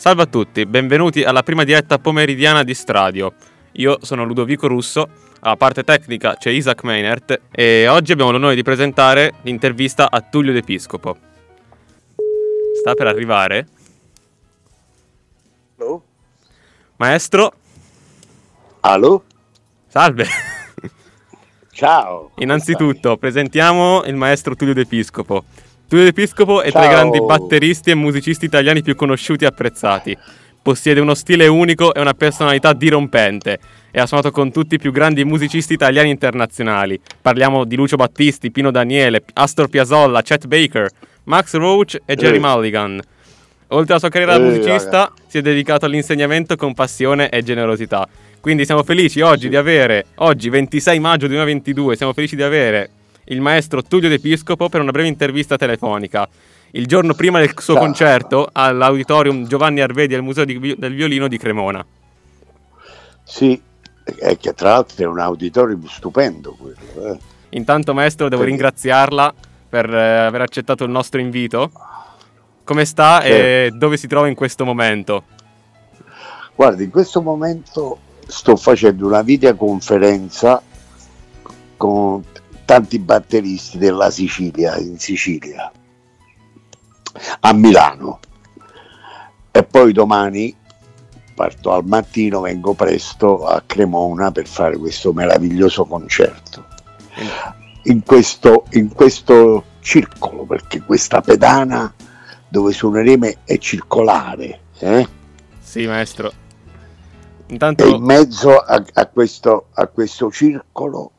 Salve a tutti, benvenuti alla prima diretta pomeridiana di Stradio. Io sono Ludovico Russo, alla parte tecnica c'è Isaac Meinert e oggi abbiamo l'onore di presentare l'intervista a Tullio D'Episcopo. Sta per arrivare. Allo? Maestro, Allo? salve. Ciao. Innanzitutto presentiamo il maestro Tullio D'Episcopo. Tullio D'Episcopo è tra i grandi batteristi e musicisti italiani più conosciuti e apprezzati. Possiede uno stile unico e una personalità dirompente e ha suonato con tutti i più grandi musicisti italiani e internazionali. Parliamo di Lucio Battisti, Pino Daniele, Astor Piazzolla, Chet Baker, Max Roach e Jerry Eh. Mulligan. Oltre alla sua carriera da Eh, musicista, si è dedicato all'insegnamento con passione e generosità. Quindi siamo felici oggi Sì. di avere, oggi 26 maggio 2022, siamo felici di avere il maestro Tullio D'Episcopo per una breve intervista telefonica. Il giorno prima del suo Ciao. concerto all'auditorium Giovanni Arvedi al Museo di del Violino di Cremona. Sì, è che tra l'altro è un auditorium stupendo quello. eh. Intanto, maestro, devo Sì. ringraziarla per eh, aver accettato il nostro invito. Come sta e dove si trova in questo momento? Guarda, in questo momento sto facendo una videoconferenza con tanti batteristi della Sicilia, in Sicilia, a Milano. E poi domani parto al mattino, vengo presto a Cremona per fare questo meraviglioso concerto. In questo, in questo circolo, perché questa pedana dove suoneremo è circolare. Eh? Sì, maestro. E in Intanto, mezzo a, a questo, a questo circolo,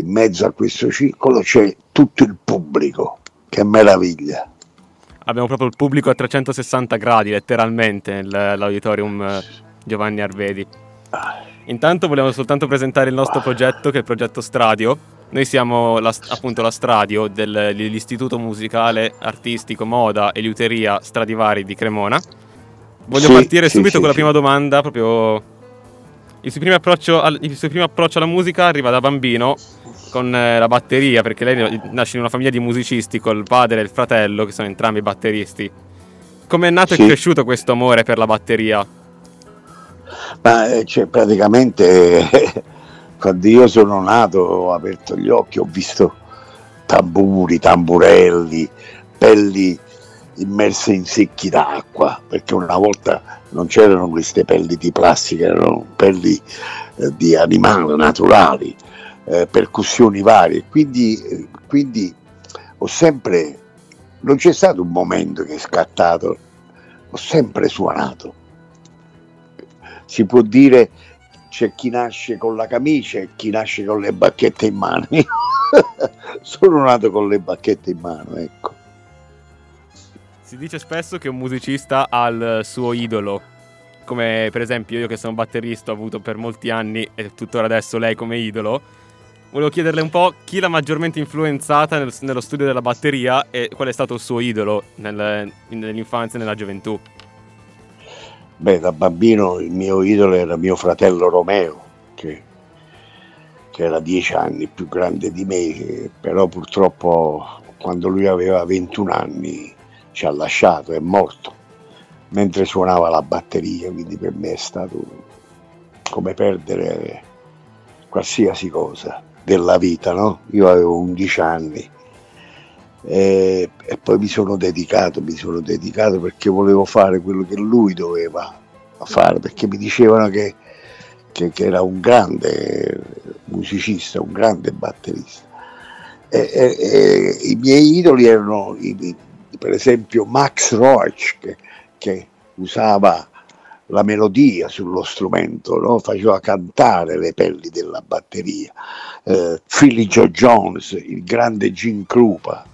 in mezzo a questo circolo c'è tutto il pubblico, che meraviglia. abbiamo proprio il pubblico a 360 gradi, letteralmente, nell'auditorium eh, Giovanni Arvedi. Intanto volevo soltanto presentare il nostro progetto, che è il progetto Stradio. Noi siamo la- appunto la Stradio del- dell'Istituto Musicale Artistico Moda e Liuteria Stradivari di Cremona. Voglio Sì, partire sì, subito sì, con la prima domanda, proprio... Il suo, primo approccio al- il suo primo approccio alla musica arriva da bambino con eh, la batteria, perché lei nasce in una famiglia di musicisti col padre e il fratello, che sono entrambi batteristi. Come è nato Sì. e cresciuto questo amore per la batteria? Ma eh, cioè, praticamente quando io sono nato ho aperto gli occhi, ho visto tamburi, tamburelli, pelli immerse in secchi d'acqua, perché una volta non c'erano queste pelli di plastica, erano pelli eh, di animali naturali, eh, percussioni varie. Quindi, eh, quindi ho sempre, non c'è stato un momento che è scattato, ho sempre suonato. Si può dire c'è chi nasce con la camicia e chi nasce con le bacchette in mano. Sono nato con le bacchette in mano, ecco. Si dice spesso che un musicista ha il suo idolo, come per esempio io che sono batterista ho avuto per molti anni e tuttora adesso lei come idolo. Volevo chiederle un po' chi l'ha maggiormente influenzata nel- nello studio della batteria e qual è stato il suo idolo nel- nell'infanzia e nella gioventù. Beh, da bambino il mio idolo era mio fratello Romeo, che, che era dieci anni più grande di me, però purtroppo quando lui aveva 21 anni ci ha lasciato, è morto, mentre suonava la batteria, quindi per me è stato come perdere qualsiasi cosa della vita, no? Io avevo 11 anni e, e poi mi sono dedicato, mi sono dedicato perché volevo fare quello che lui doveva fare, perché mi dicevano che, che- che era un grande musicista, un grande batterista. E, e- I miei idoli erano i- per esempio Max Roach che, che usava la melodia sullo strumento, no? faceva cantare le pelli della batteria. Eh, Philly Joe Jones, il grande Gene Krupa,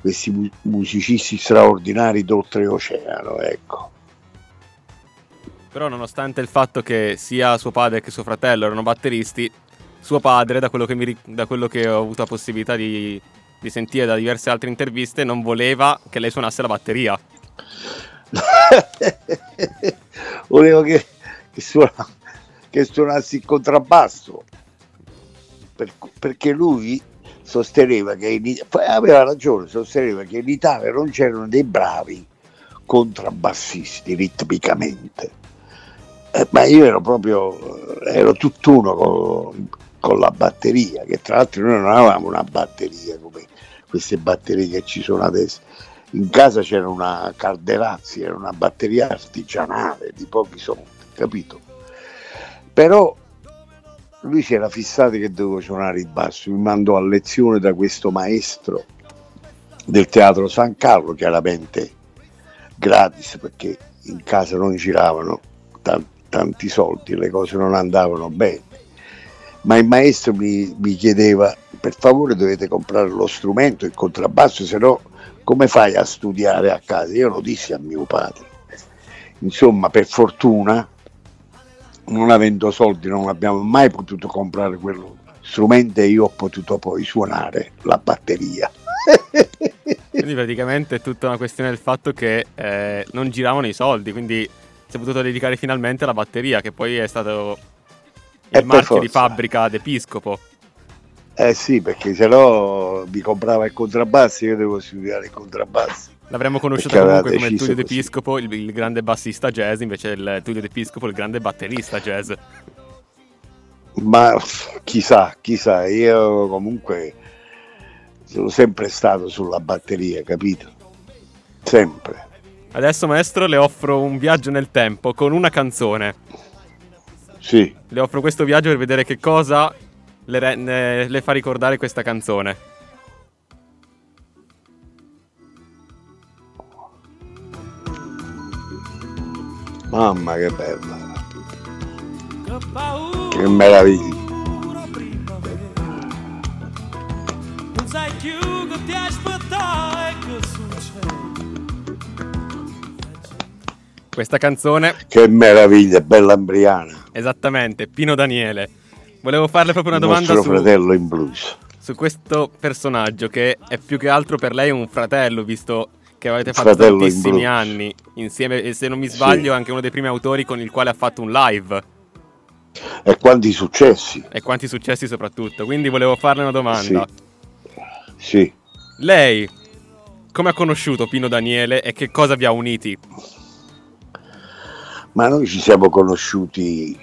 questi mu- musicisti straordinari d'oltreoceano, ecco. Però nonostante il fatto che sia suo padre che suo fratello erano batteristi, suo padre, da quello che, mi da quello che ho avuto la possibilità di, di sentire da diverse altre interviste, non voleva che lei suonasse la batteria. Volevo che, che, suona- che suonassi il contrabbasso per- perché lui sosteneva che in, aveva ragione, sosteneva che in Italia non c'erano dei bravi contrabbassisti ritmicamente. Eh, ma io ero proprio, eh, ero tutt'uno con, con la batteria, che tra l'altro noi non avevamo una batteria come queste batterie che ci sono adesso. In casa c'era una Calderazzi, era una batteria artigianale di pochi soldi, capito? Però lui si era fissato che dovevo suonare il basso, mi mandò a lezione da questo maestro del teatro San Carlo, chiaramente gratis perché in casa non giravano tanti soldi, le cose non andavano bene. Ma il maestro mi, mi chiedeva, per favore dovete comprare lo strumento, il contrabbasso, se no come fai a studiare a casa? Io lo dissi a mio padre. Insomma, per fortuna, non avendo soldi, non abbiamo mai potuto comprare quello strumento e io ho potuto poi suonare la batteria. quindi praticamente è tutta una questione del fatto che eh, non giravano i soldi, quindi si è potuto dedicare finalmente alla batteria, che poi è stato il marchio di fabbrica d'Episcopo. Eh sì, perché se no mi comprava il contrabbasso, io devo studiare il contrabbasso. L'avremmo conosciuto comunque come Tullio d'Episcopo, il, il, grande bassista jazz, invece il Tullio d'Episcopo, il grande batterista jazz. Ma chissà, chissà, io comunque sono sempre stato sulla batteria, capito? Sempre. Adesso maestro le offro un viaggio nel tempo con una canzone. Sì. Le offro questo viaggio per vedere che cosa le, re- le fa ricordare questa canzone. Mamma che bella. Che meraviglia. sai più che ti aspettare che Questa canzone. Che meraviglia, bella ambriana. Esattamente, Pino Daniele. Volevo farle proprio una Il domanda su, fratello in blues. su questo personaggio che è più che altro per lei un fratello, visto che avete fatto Fratello in tantissimi blues. anni insieme e se non mi sbaglio Sì. anche uno dei primi autori con il quale ha fatto un live E quanti successi. e quanti successi soprattutto. Quindi volevo farle una domanda. Sì. Lei come ha conosciuto Pino Daniele e che cosa vi ha uniti? Ma noi ci siamo conosciuti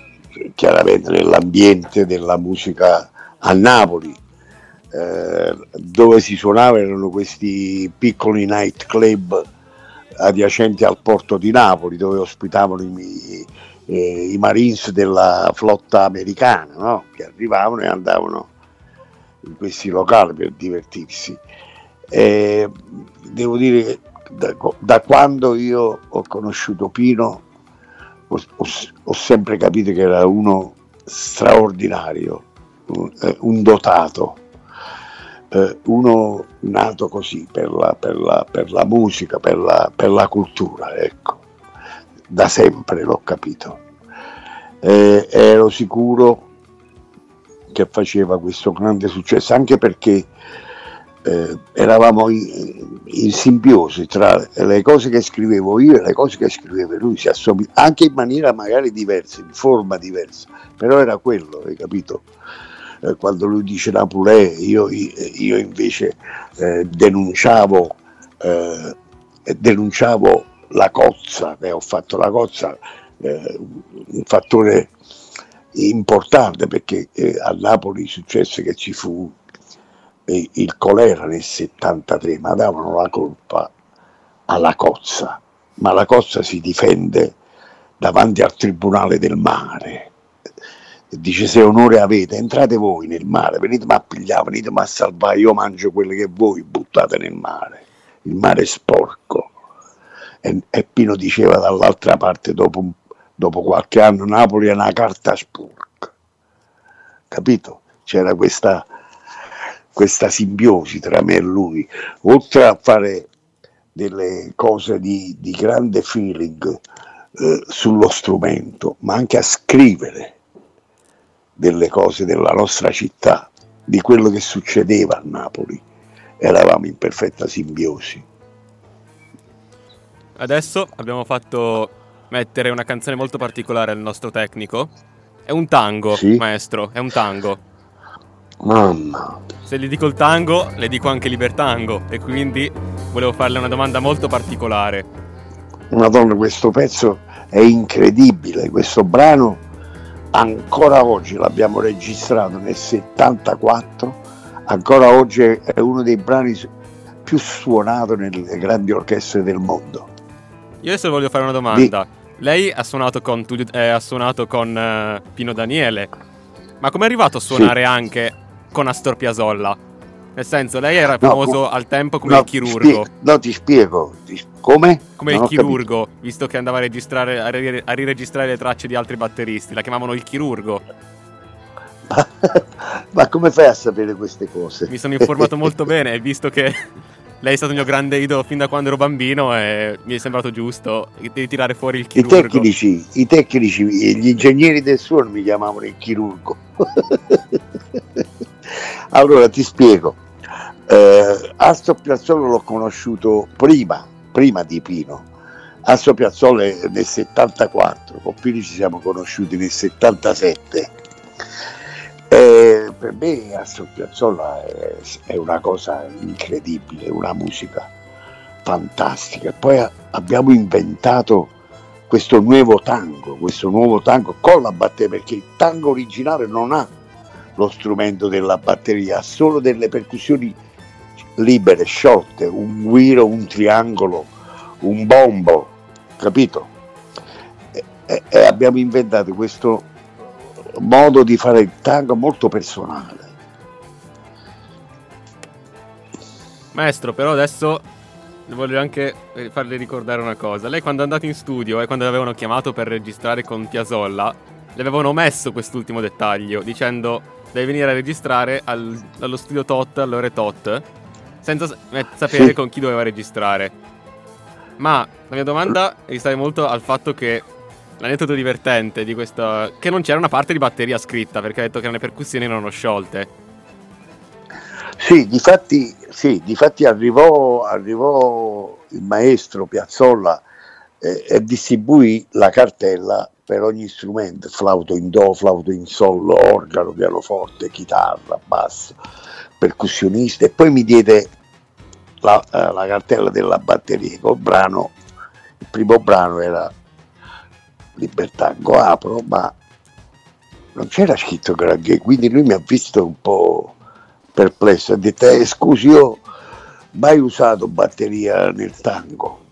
chiaramente nell'ambiente della musica a Napoli, eh, dove si suonava erano questi piccoli night club adiacenti al porto di Napoli, dove ospitavano i, eh, i Marines della flotta americana, no? che arrivavano e andavano in questi locali per divertirsi. E devo dire che da, da quando io ho conosciuto Pino ho, ho- ho sempre capito che era uno straordinario, un, eh, un dotato, eh, uno nato così per la, per la- per la musica, per la, per la cultura, ecco. Da sempre l'ho capito. Eh, ero sicuro che faceva questo grande successo, anche perché eh, eravamo in, in simbiosi tra le cose che scrivevo io e le cose che scriveva lui, si assomig- anche in maniera magari diversa, in forma diversa, però era quello, hai capito? Eh, quando lui dice Napolè, io, io invece eh, denunciavo, eh, denunciavo la cozza, ho fatto la cozza, eh, un fattore importante perché eh, a Napoli successe che ci fu il colera nel 73, ma davano la colpa alla cozza, ma la cozza si difende davanti al Tribunale del Mare. Dice se onore avete, entrate voi nel mare, venitemi a pigliare, venitemi a salvare, io mangio quelle che voi buttate nel mare. Il mare è sporco. E, e Pino diceva dall'altra parte, dopo, dopo qualche anno, Napoli è una carta sporca. Capito? C'era questa, questa simbiosi tra me e lui. Oltre a fare delle cose di, di grande feeling eh, sullo strumento, ma anche a scrivere delle cose della nostra città, di quello che succedeva a Napoli. Eravamo in perfetta simbiosi. Adesso abbiamo fatto mettere una canzone molto particolare al nostro tecnico. È un tango, Sì. maestro, è un tango. Mamma, Se gli dico il tango, le dico anche libertango e quindi volevo farle una domanda molto particolare. Madonna, questo pezzo è incredibile, questo brano ancora oggi l'abbiamo registrato nel 74, ancora oggi è uno dei brani più suonato nelle grandi orchestre del mondo. Io adesso voglio fare una domanda. Di... Lei ha suonato con, eh, ha suonato con uh, Pino Daniele, ma come è arrivato a suonare sì. anche con Astor Piazzolla? Nel senso, lei era famoso no, al tempo come no, il chirurgo. Ti no, ti spiego. Ti, come? Come non il chirurgo, capito. visto che andava a, registrare, a, ri- a riregistrare le tracce di altri batteristi. La chiamavano il chirurgo. Ma, ma come fai a sapere queste cose? Mi sono informato molto bene e visto che lei è stato il mio grande idolo fin da quando ero bambino e mi è sembrato giusto di tirare fuori il chirurgo. I tecnici, i tecnici gli ingegneri del suono mi chiamavano il chirurgo. allora ti spiego. Eh, Astro Piazzolo l'ho conosciuto prima, prima di Pino. Astro Piazzolla nel 74, con Pino ci siamo conosciuti nel 77. E per me Astro Piazzolla è, è una cosa incredibile, una musica fantastica. Poi abbiamo inventato questo nuovo tango, questo nuovo tango con la batteria, perché il tango originale non ha lo strumento della batteria, solo delle percussioni libere, sciolte, un guiro, un triangolo, un bombo, capito? E, e, abbiamo inventato questo modo di fare il tango molto personale. Maestro, però adesso voglio anche farle ricordare una cosa. Lei quando è andato in studio e quando l'avevano chiamato per registrare con Piazzolla, le avevano messo quest'ultimo dettaglio, dicendo devi venire a registrare al, allo studio tot all'ore tot senza sapere sì. con chi doveva registrare. Ma la mia domanda risale molto al fatto che l'aneddoto divertente di questa... che non c'era una parte di batteria scritta, perché ha detto che le percussioni erano sciolte. Sì, difatti, sì, difatti arrivò, arrivò il maestro Piazzolla eh, e distribuì la cartella per ogni strumento, flauto in do, flauto in sol, organo, pianoforte, chitarra, basso percussionista e poi mi diede la, eh, la cartella della batteria col brano, il primo brano era Libertango Apro, ma non c'era scritto granché, quindi lui mi ha visto un po' perplesso, ha detto eh, scusi io mai usato batteria nel tango.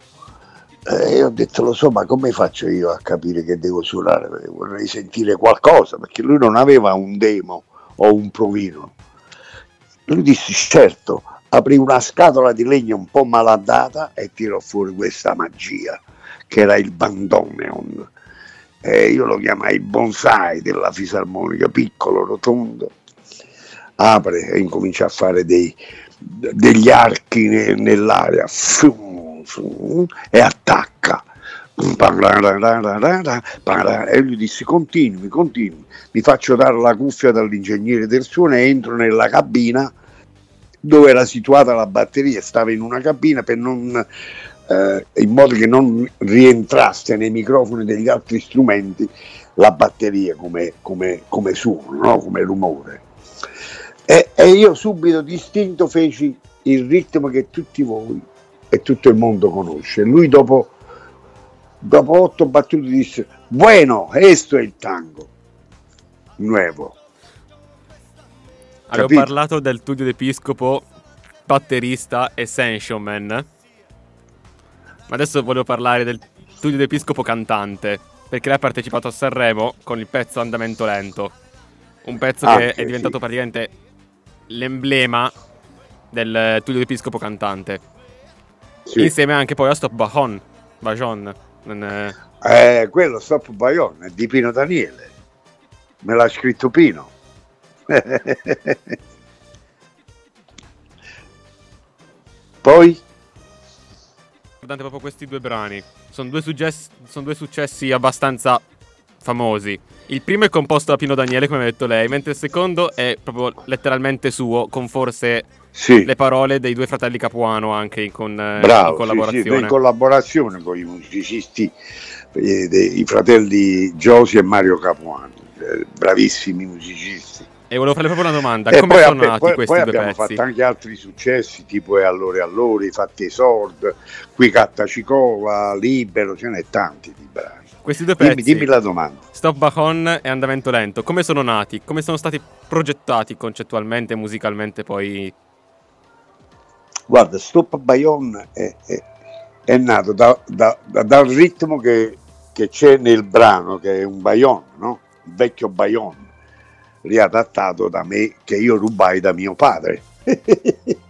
E io ho detto lo so, ma come faccio io a capire che devo suonare? Vorrei sentire qualcosa, perché lui non aveva un demo o un provino. Lui disse certo, aprì una scatola di legno un po' malandata e tirò fuori questa magia che era il bandoneon. E io lo chiamai bonsai della fisarmonica, piccolo, rotondo. Apre e incomincia a fare dei, degli archi nell'aria e attacca. E lui disse continui, continui, mi faccio dare la cuffia dall'ingegnere del suono e entro nella cabina dove era situata la batteria, stava in una cabina per non, eh, in modo che non rientrasse nei microfoni degli altri strumenti la batteria come, come, come suono, no? come rumore. E, e io subito distinto feci il ritmo che tutti voi e tutto il mondo conosce. Lui dopo dopo otto battute disse bueno, questo è il tango nuovo avevo parlato del Tullio d'Episcopo batterista e Man. Ma adesso voglio parlare del Tullio d'Episcopo cantante perché lei ha partecipato a Sanremo con il pezzo Andamento Lento. Un pezzo ah, che è diventato sì. praticamente l'emblema del Tullio d'Episcopo cantante sì. insieme anche poi a Stop Bajon Bajon è... Eh, quello Stop Bayonne è di Pino Daniele. Me l'ha scritto Pino. Poi? Guardate proprio questi due brani. Sono due, successi, sono due successi abbastanza famosi. Il primo è composto da Pino Daniele, come ha detto lei, mentre il secondo è proprio letteralmente suo, con forse sì. le parole dei due fratelli Capuano anche con, eh, Bravo, in collaborazione. Sì, in collaborazione con i musicisti, eh, dei, i fratelli Giosi e Mario Capuano, eh, bravissimi musicisti. E volevo fare proprio una domanda, e come sono nati poi, questi poi due abbiamo pezzi? fatto anche altri successi, tipo E allora e allora, I fatti esord, Qui catta Cicola, Libero, ce n'è tanti di brani. Questi due pezzi, dimmi, dimmi la domanda. Stop Bacon e Andamento Lento, come sono nati? Come sono stati progettati concettualmente e musicalmente poi? Guarda, Stop Bayon è, è, è nato da, da, da, dal ritmo che, che, c'è nel brano, che è un bayon, no? un vecchio bayon, riadattato da me, che io rubai da mio padre.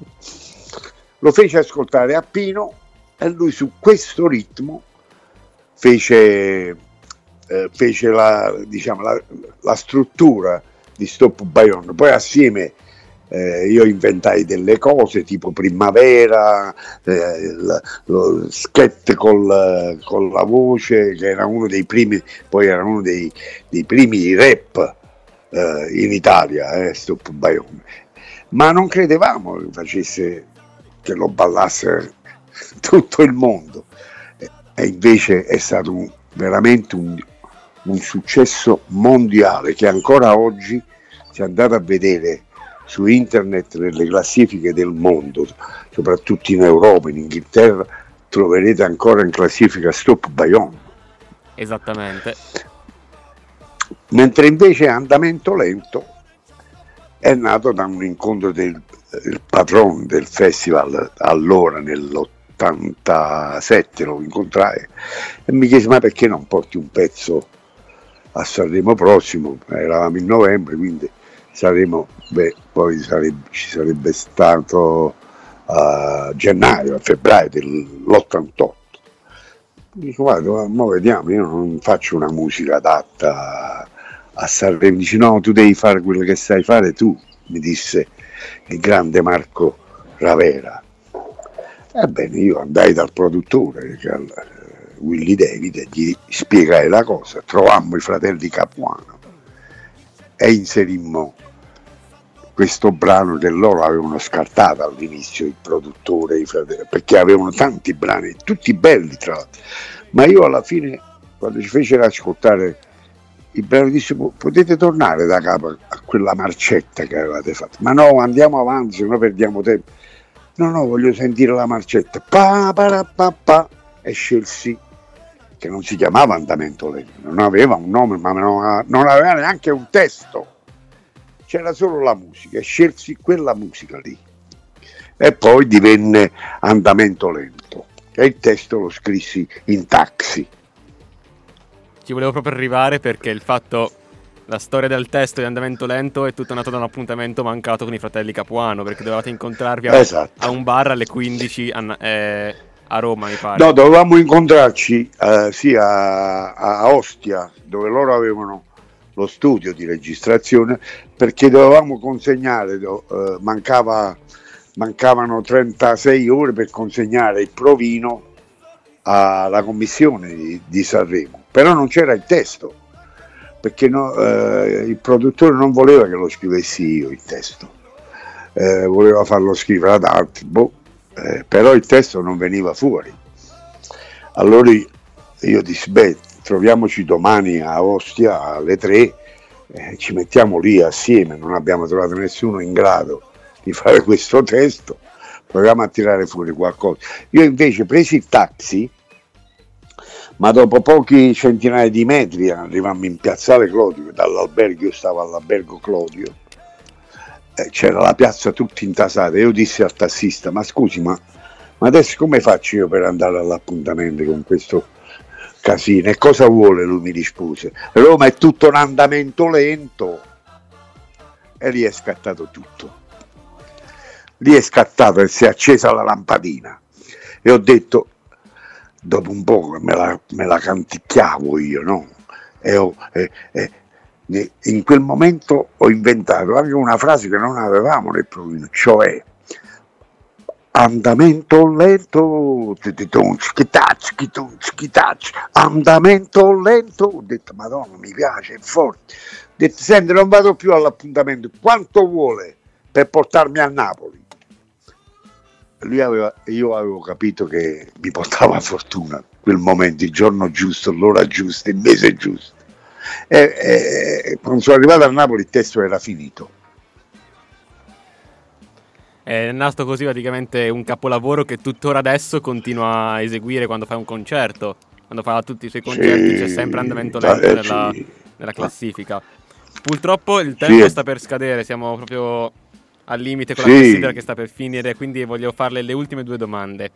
Lo fece ascoltare a Pino e lui su questo ritmo fece, eh, fece la, diciamo, la, la, struttura di Stop Bayonne. Poi assieme eh, io inventai delle cose tipo Primavera, eh, lo, lo sket col, con la voce, che era uno dei primi, poi era uno dei, dei primi rap eh, in Italia, eh, Stop Bayonne. Ma non credevamo che facesse che lo ballasse tutto il mondo e invece è stato un, veramente un, un, successo mondiale che ancora oggi, se andate a vedere su internet nelle classifiche del mondo, soprattutto in Europa, in Inghilterra, troverete ancora in classifica Stop Bayonne. Esattamente. Mentre invece Andamento Lento è nato da un incontro del patron del festival allora nell'80 87 lo incontrai e mi chiese ma perché non porti un pezzo a Sanremo prossimo, eravamo in novembre quindi saremo, beh, poi sarebbe, ci sarebbe stato a gennaio, a febbraio dell'88. Dico guarda, ma vediamo, io non faccio una musica adatta a Sanremo, dice no, tu devi fare quello che sai fare tu, mi disse il grande Marco Ravera Ebbene, io andai dal produttore, cioè Willy David, e gli spiegai la cosa. Trovammo i fratelli Capuano e inserimmo questo brano che loro avevano scartato all'inizio, il produttore, i fratelli, perché avevano tanti brani, tutti belli tra l'altro. Ma io alla fine, quando ci fecero ascoltare il brano, dissi potete tornare da capo a quella marcetta che avevate fatto. Ma no, andiamo avanti, se no perdiamo tempo no no voglio sentire la marcetta pa, pa, pa, pa, e scelsi che non si chiamava andamento lento non aveva un nome ma non aveva neanche un testo c'era solo la musica e scelsi quella musica lì. E poi divenne andamento lento. E il testo lo scrissi in taxi. Ci volevo proprio arrivare perché il fatto la storia del testo di andamento lento è tutta nata da un appuntamento mancato con i fratelli Capuano perché dovevate incontrarvi a, esatto. a un bar alle 15 a, eh, a, Roma mi pare. No dovevamo incontrarci eh, sì a, a, Ostia dove loro avevano lo studio di registrazione perché dovevamo consegnare eh, mancava, mancavano 36 ore per consegnare il provino alla commissione di, di Sanremo. Però non c'era il testo perché no, eh, il produttore non voleva che lo scrivessi io il testo, eh, voleva farlo scrivere ad altri, boh, eh, però il testo non veniva fuori. Allora io dissi, beh, troviamoci domani a Ostia alle tre, eh, ci mettiamo lì assieme, non abbiamo trovato nessuno in grado di fare questo testo, proviamo a tirare fuori qualcosa. Io invece presi il taxi, ma dopo pochi centinaia di metri arrivammo in piazzale Clodio, dall'albergo, io stavo all'albergo Clodio, eh, c'era la piazza tutta intasata, io dissi al tassista, ma scusi, ma, ma adesso come faccio io per andare all'appuntamento con questo casino? E cosa vuole? Lui mi rispose, Roma è tutto un andamento lento. E lì è scattato tutto. Lì è scattato e si è accesa la lampadina. E ho detto, dopo un po' me la, me la canticchiavo io, no? E, ho, e, e, in quel momento ho inventato anche una frase che non avevamo nel provino, cioè andamento lento, andamento lento, ho detto madonna mi piace, è forte, ho detto senti non vado più all'appuntamento, quanto vuole per portarmi a Napoli? aveva, io avevo capito che mi portava fortuna quel momento, il giorno giusto, l'ora giusta, il mese giusto. E, e, quando sono arrivato a Napoli il testo era finito. È nato così praticamente un capolavoro che tuttora adesso continua a eseguire quando fa un concerto. Quando fa tutti i suoi concerti sì, c'è sempre andamento lento eh, nella, sì. nella, classifica. Purtroppo il tempo sì. sta per scadere, siamo proprio al limite con la considera che sta per finire, quindi voglio farle le ultime due domande.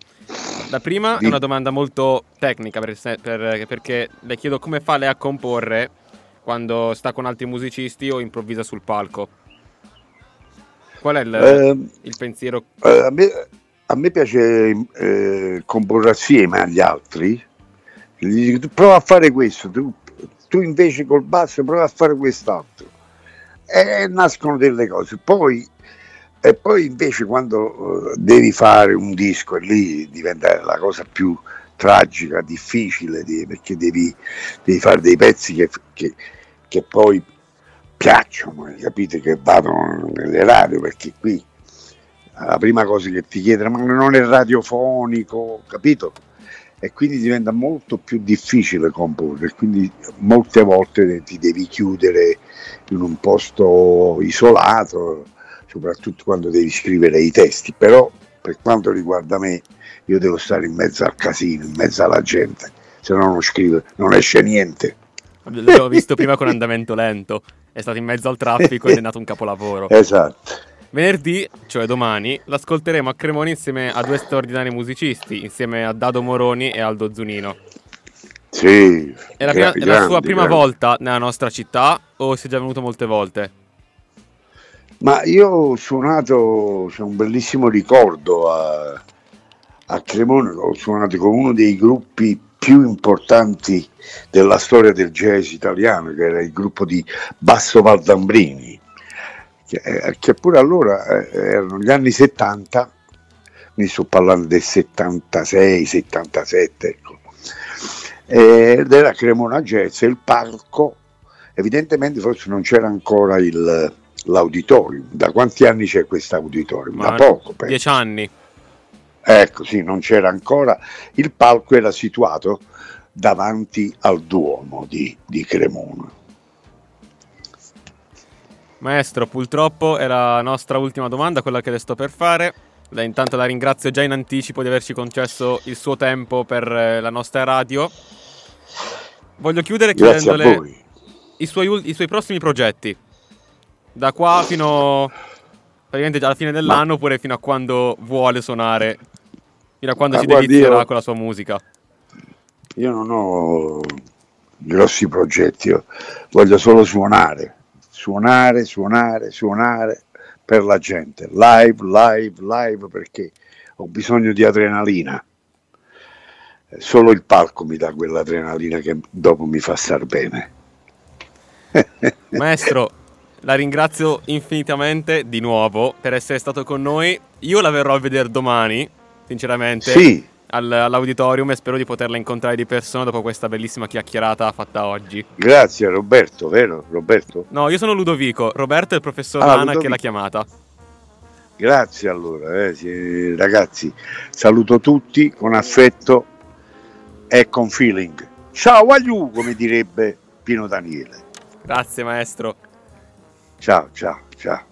La prima è una domanda molto tecnica per, per, perché le chiedo come fa lei a comporre quando sta con altri musicisti o improvvisa sul palco. Qual è il, eh, il pensiero? Eh, a, me, a, me, piace eh, comporre assieme agli altri. Gli dico, prova a fare questo, tu, tu invece col basso prova a fare quest'altro. E nascono delle cose. Poi e poi invece quando uh, devi fare un disco e lì diventa la cosa più tragica, difficile, di, perché devi, devi, fare dei pezzi che, che, che poi piacciono, capite, che vadano nelle radio, perché qui la prima cosa che ti chiedono, ma non è radiofonico, capito? E quindi diventa molto più difficile comporre, quindi molte volte ti devi chiudere in un posto isolato soprattutto quando devi scrivere i testi, però per quanto riguarda me io devo stare in mezzo al casino, in mezzo alla gente, se no non scrivo, non esce niente. L'avevo visto prima con andamento lento, è stato in mezzo al traffico ed è nato un capolavoro. Esatto. Venerdì, cioè domani, l'ascolteremo a Cremoni insieme a due straordinari musicisti, insieme a Dado Moroni e Aldo Zunino. Sì. È la, prima, grandi, è la sua prima grandi. volta nella nostra città o si è già venuto molte volte? Ma io ho suonato, c'è un bellissimo ricordo a, a Cremona, ho suonato con uno dei gruppi più importanti della storia del jazz italiano, che era il gruppo di Basso Valdambrini, che, eh, che pure allora eh, erano gli anni 70, mi sto parlando del 76, 77, ecco. ed era Cremona Jazz, il palco, evidentemente forse non c'era ancora il l'auditorium. Da quanti anni c'è questo auditorium? Da poco, penso. Dieci anni. Ecco, sì, non c'era ancora. Il palco era situato davanti al Duomo di, di Cremona. Maestro, purtroppo è la nostra ultima domanda, quella che le sto per fare. Lei intanto la ringrazio già in anticipo di averci concesso il suo tempo per eh, la nostra radio. Voglio chiudere chiedendole i suoi, i suoi prossimi progetti da qua fino praticamente alla fine dell'anno Ma... oppure fino a quando vuole suonare, fino a quando Ma si delizierà io... con la sua musica? Io non ho grossi progetti, io voglio solo suonare, suonare, suonare, suonare per la gente, live, live, live perché ho bisogno di adrenalina. Solo il palco mi dà quell'adrenalina che dopo mi fa star bene. Maestro, la ringrazio infinitamente di nuovo per essere stato con noi. Io la verrò a vedere domani, sinceramente. Sì. all'auditorium e spero di poterla incontrare di persona dopo questa bellissima chiacchierata fatta oggi. Grazie Roberto, vero Roberto? No, io sono Ludovico, Roberto è il professor ah, Lana che l'ha chiamata. Grazie allora, eh, ragazzi, saluto tutti con affetto e con feeling. Ciao agliù, come direbbe Pino Daniele. Grazie maestro. Ciao, ciao, ciao.